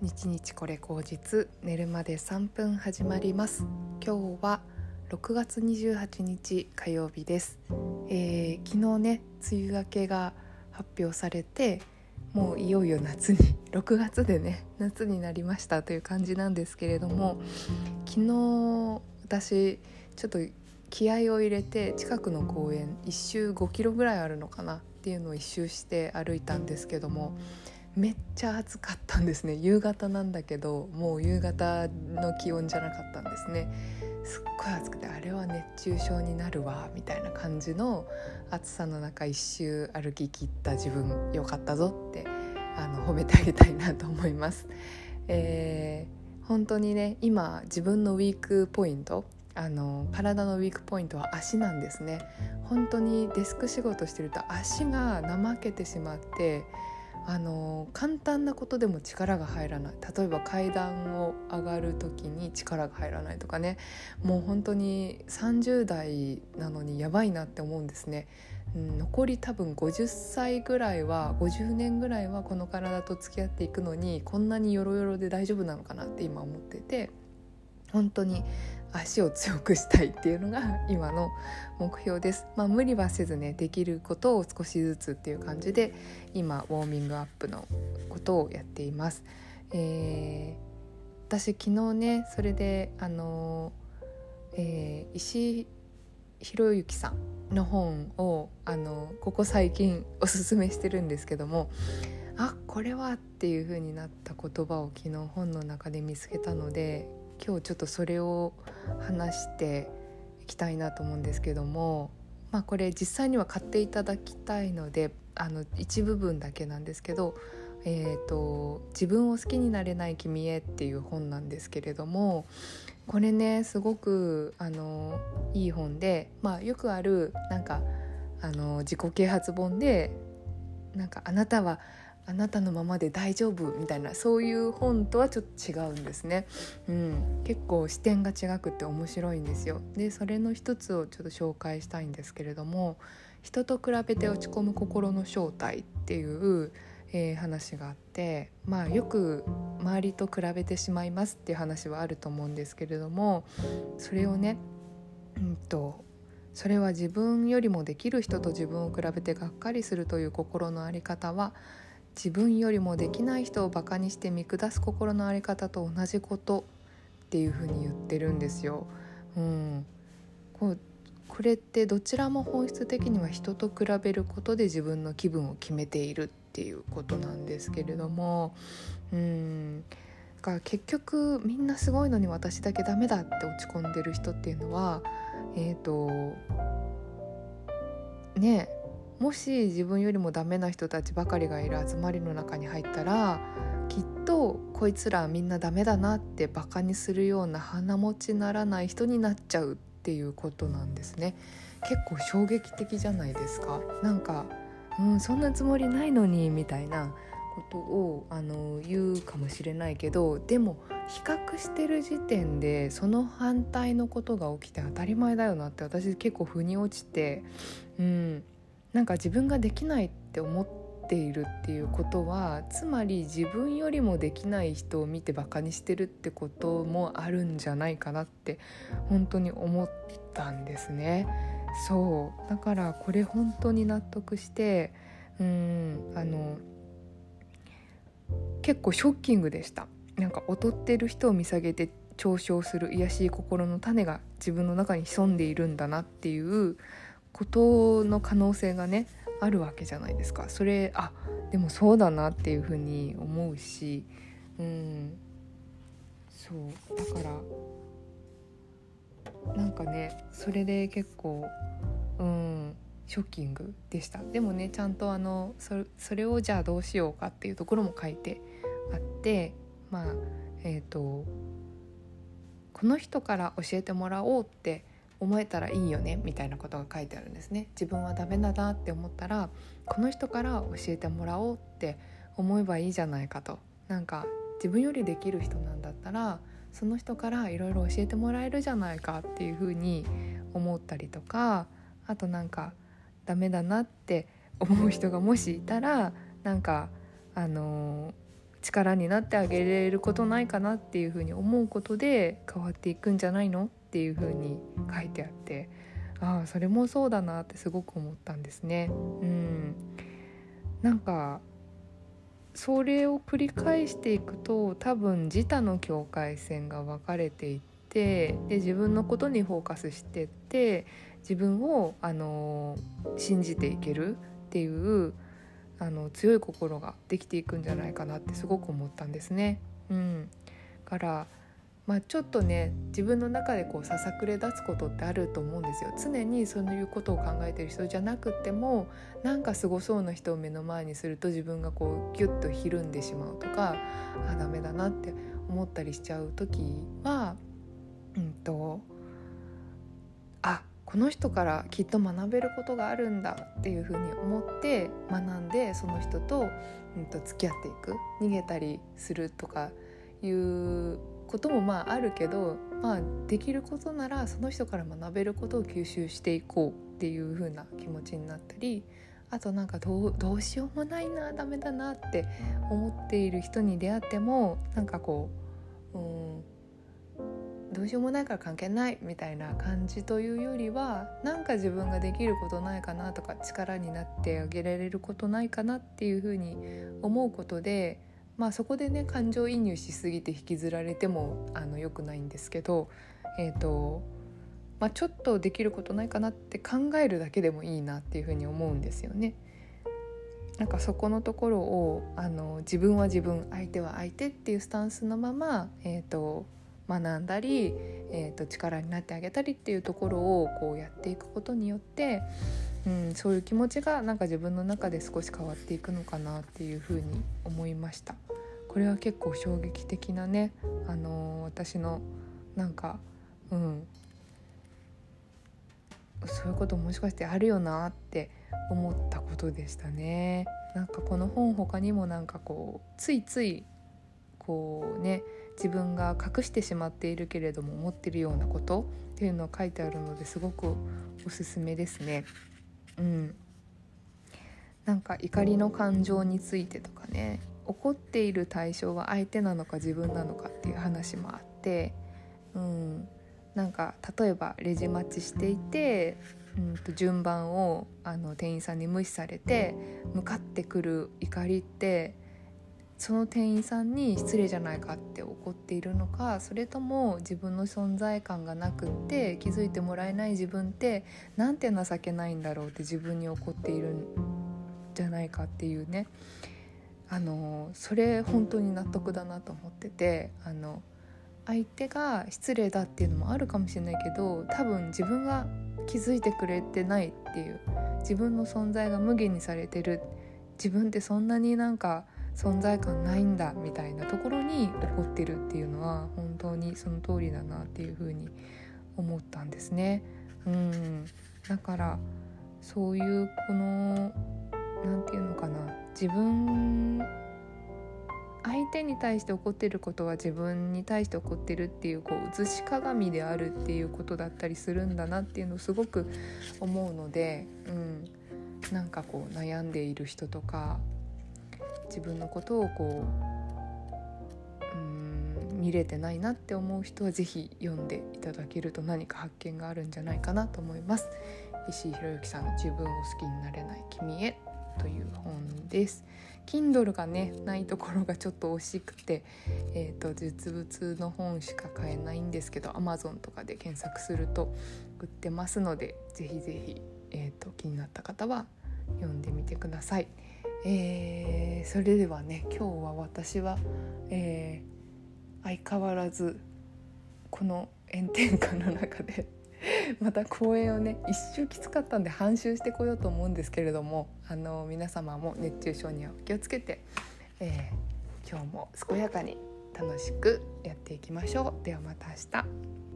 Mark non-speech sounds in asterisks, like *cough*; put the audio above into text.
日日これ口実寝るまで3分始まります。今日は6月28日火曜日です、えー、昨日ね梅雨明けが発表されてもういよいよ夏に *laughs* 6月でね夏になりましたという感じなんですけれども昨日私ちょっと気合を入れて近くの公園1周5キロぐらいあるのかなっていうのを1周して歩いたんですけどもめっちゃ暑かったんですね。夕方なんだけどもう夕方の気温じゃなかったんですね。すっごい暑くてあれは熱中症になるわみたいな感じの暑さの中一周歩き切った自分よかったぞってあの褒めてあげたいなと思います。えー、本当にね今自分のウィークポイントあの体のウィークポイントは足なんですね。本当にデスク仕事してると足が怠けてしまってあの簡単なことでも力が入らない。例えば階段を上がる時に力が入らないとかね。もう本当に30代なのにやばいなって思うんですね。うん、残り多分50歳ぐらいは50年ぐらいはこの体と付き合っていくのにこんなにヨロヨロで大丈夫なのかなって今思ってて。本当に足を強くしたいっていうのが今の目標です。まあ、無理はせずねできることを少しずつっていう感じで今ウォーミングアップのことをやっています。えー、私昨日ねそれであの、えー、石博之さんの本をあのここ最近おすすめしてるんですけどもあこれはっていう風になった言葉を昨日本の中で見つけたので今日ちょっとそれを話していきたいなと思うんですけどもまあこれ実際には買っていただきたいのであの一部分だけなんですけど「えーと、自分を好きになれない君へ」っていう本なんですけれどもこれねすごくあのいい本で、まあ、よくあるなんかあの自己啓発本でなんかあなたはあなたのままで大丈夫みたいなそういう本とはちょっと違うんですね、うん、結構視点が違くて面白いんですよ。でそれの一つをちょっと紹介したいんですけれども人と比べて落ち込む心の正体っていう、えー、話があってまあよく周りと比べてしまいますっていう話はあると思うんですけれどもそれをねうんとそれは自分よりもできる人と自分を比べてがっかりするという心の在り方は自分よりもできない人をバカにして見下す心の在り方と同じことっていうふうに言ってるんですよ。うん、こうこれってどちらも本質的には人と比べることで自分の気分を決めているっていうことなんですけれども。うん。だから結局みんなすごいのに私だけダメだって落ち込んでる人っていうのはえっ、ー、とねもし自分よりもダメな人たちばかりがいる集まりの中に入ったらきっとこいつらみんなダメだなってバカにするような鼻持ちならない人になっちゃうっていうことなんですね。結構衝撃的じゃないですか。なんか、うん、そんなつもりないのにみたいなことをあの言うかもしれないけどでも比較してる時点でその反対のことが起きて当たり前だよなって私結構腑に落ちてうん。なんか自分ができないって思っているっていうことはつまり自分よりもできない人を見てバカにしてるってこともあるんじゃないかなって本当に思ったんですね。そうだからこれ本当に納得してうんあの結構ショッキングでしたなんか劣ってる人を見下げて嘲笑する癒しい心の種が自分の中に潜んでいるんだなっていうことの可能性がねあるわけじゃないですか。それあでもそうだなっていうふうに思うしうん。そう。だからなんかねそれで結構うんショッキングでした。でもねちゃんとあのそそれをじゃあどうしようかっていうところも書いてあってまあえっ、ー、とこの人から教えてもらおうって思えたらいいよねみたいなことが書いてあるんですね。自分はダメだなって思ったらこの人から教えてもらおうって思えばいいじゃないかと。なんか自分よりできる人なんだったらその人からいろいろ教えてもらえるじゃないかっていうふうに思ったりとかあとなんかダメだなって思う人がもしいたらなんかあの力になってあげれることないかなっていうふうに思うことで変わっていくんじゃないの？っていうふうに書いてあってああそれもそうだなってすごく思ったんですね。うん、なんかそれを繰り返していくと多分自他の境界線が分かれていってで自分のことにフォーカスしてって自分をあの信じていけるっていうあの強い心ができていくんじゃないかなってすごく思ったんですね。うん、からまあ、ちょっとね自分の中でこうささくれ立つことってあると思うんですよ。常にそういうことを考えてる人じゃなくてもなんかすごそうな人を目の前にすると自分がこうギュッとひるんでしまうとかあダメだなって思ったりしちゃう時はうんとあこの人からきっと学べることがあるんだっていうふうに思って学んでその人と,、うん、と付き合っていく。逃げたりするとかいうこともまああるけど、まあ、できることならその人から学べることを吸収していこうっていう風な気持ちになったりあとなんかどうどうしようもないなダメだなって思っている人に出会ってもなんかこううんどうしようもないから関係ないみたいな感じというよりはなんか自分ができることないかなとか力になってあげられることないかなっていうふうに思うことでまあそこでね感情移入しすぎて引きずられてもあの良くないんですけど、えーとまあ、ちょっとできることないかなって考えるだけでもいいなっていうふうに思うんですよね。なんかそこのところをあの自分は自分相手は相手っていうスタンスのまま、えーと、学んだり、えーと力になってあげたりっていうところをこうやっていくことによって、うん、そういう気持ちがなんか自分の中で少し変わっていくのかなっていうふうに思いました。これは結構衝撃的なね、あのー、私のなんかうん。そういうこともしかしてあるよなって思ったことでしたね。なんかこの本他にもなんかこうついついこうね自分が隠してしまっているけれども思ってるようなことっていうのを書いてあるのですごくおすすめですね。うん、なんか怒りの感情についてとかね怒っている対象は相手なのか自分なのかっていう話もあって、うん、なんか例えばレジ待ちしていて、うんと順番をあの店員さんに無視されて向かってくる怒りってその店員さんに失礼じゃないかって怒っているのかそれとも自分の存在感がなくって気づいてもらえない自分ってなんて情けないんだろうって自分に怒っているんじゃないかっていうね。あのそれ本当に納得だなと思っててあの相手が失礼だっていうのもあるかもしれないけど多分自分が気づいてくれてないっていう自分の存在が無限にされてる自分ってそんなになんか存在感ないんだみたいなところに怒ってるっていうのは本当にその通りだなっていうふうに思ったんですね。うん。だからそういうこの何て言うのかな。自分相手に対して怒ってることは自分に対して怒ってるっていうこう映し鏡であるっていうことだったりするんだなっていうのをすごく思うので、うん、なんかこう悩んでいる人とか自分のことをこううん見れてないなって思う人は是非読んでいただけると何か発見があるんじゃないかなと思います。石井宏之さんの自分を好きになれない君へという本です。Kindle がねないところがちょっと惜しくて、えーと、実物の本しか買えないんですけど Amazon とかで検索すると売ってますのでぜひぜひ、えーと気になった方は読んでみてください。えー、それではね今日は私は、えー、相変わらずこの炎天下の中で *laughs* また公演をね一周きつかったんで半周してこようと思うんですけれどもあの皆様も熱中症にはお気をつけて、えー、今日も健やかに楽しくやっていきましょう。ではまた明日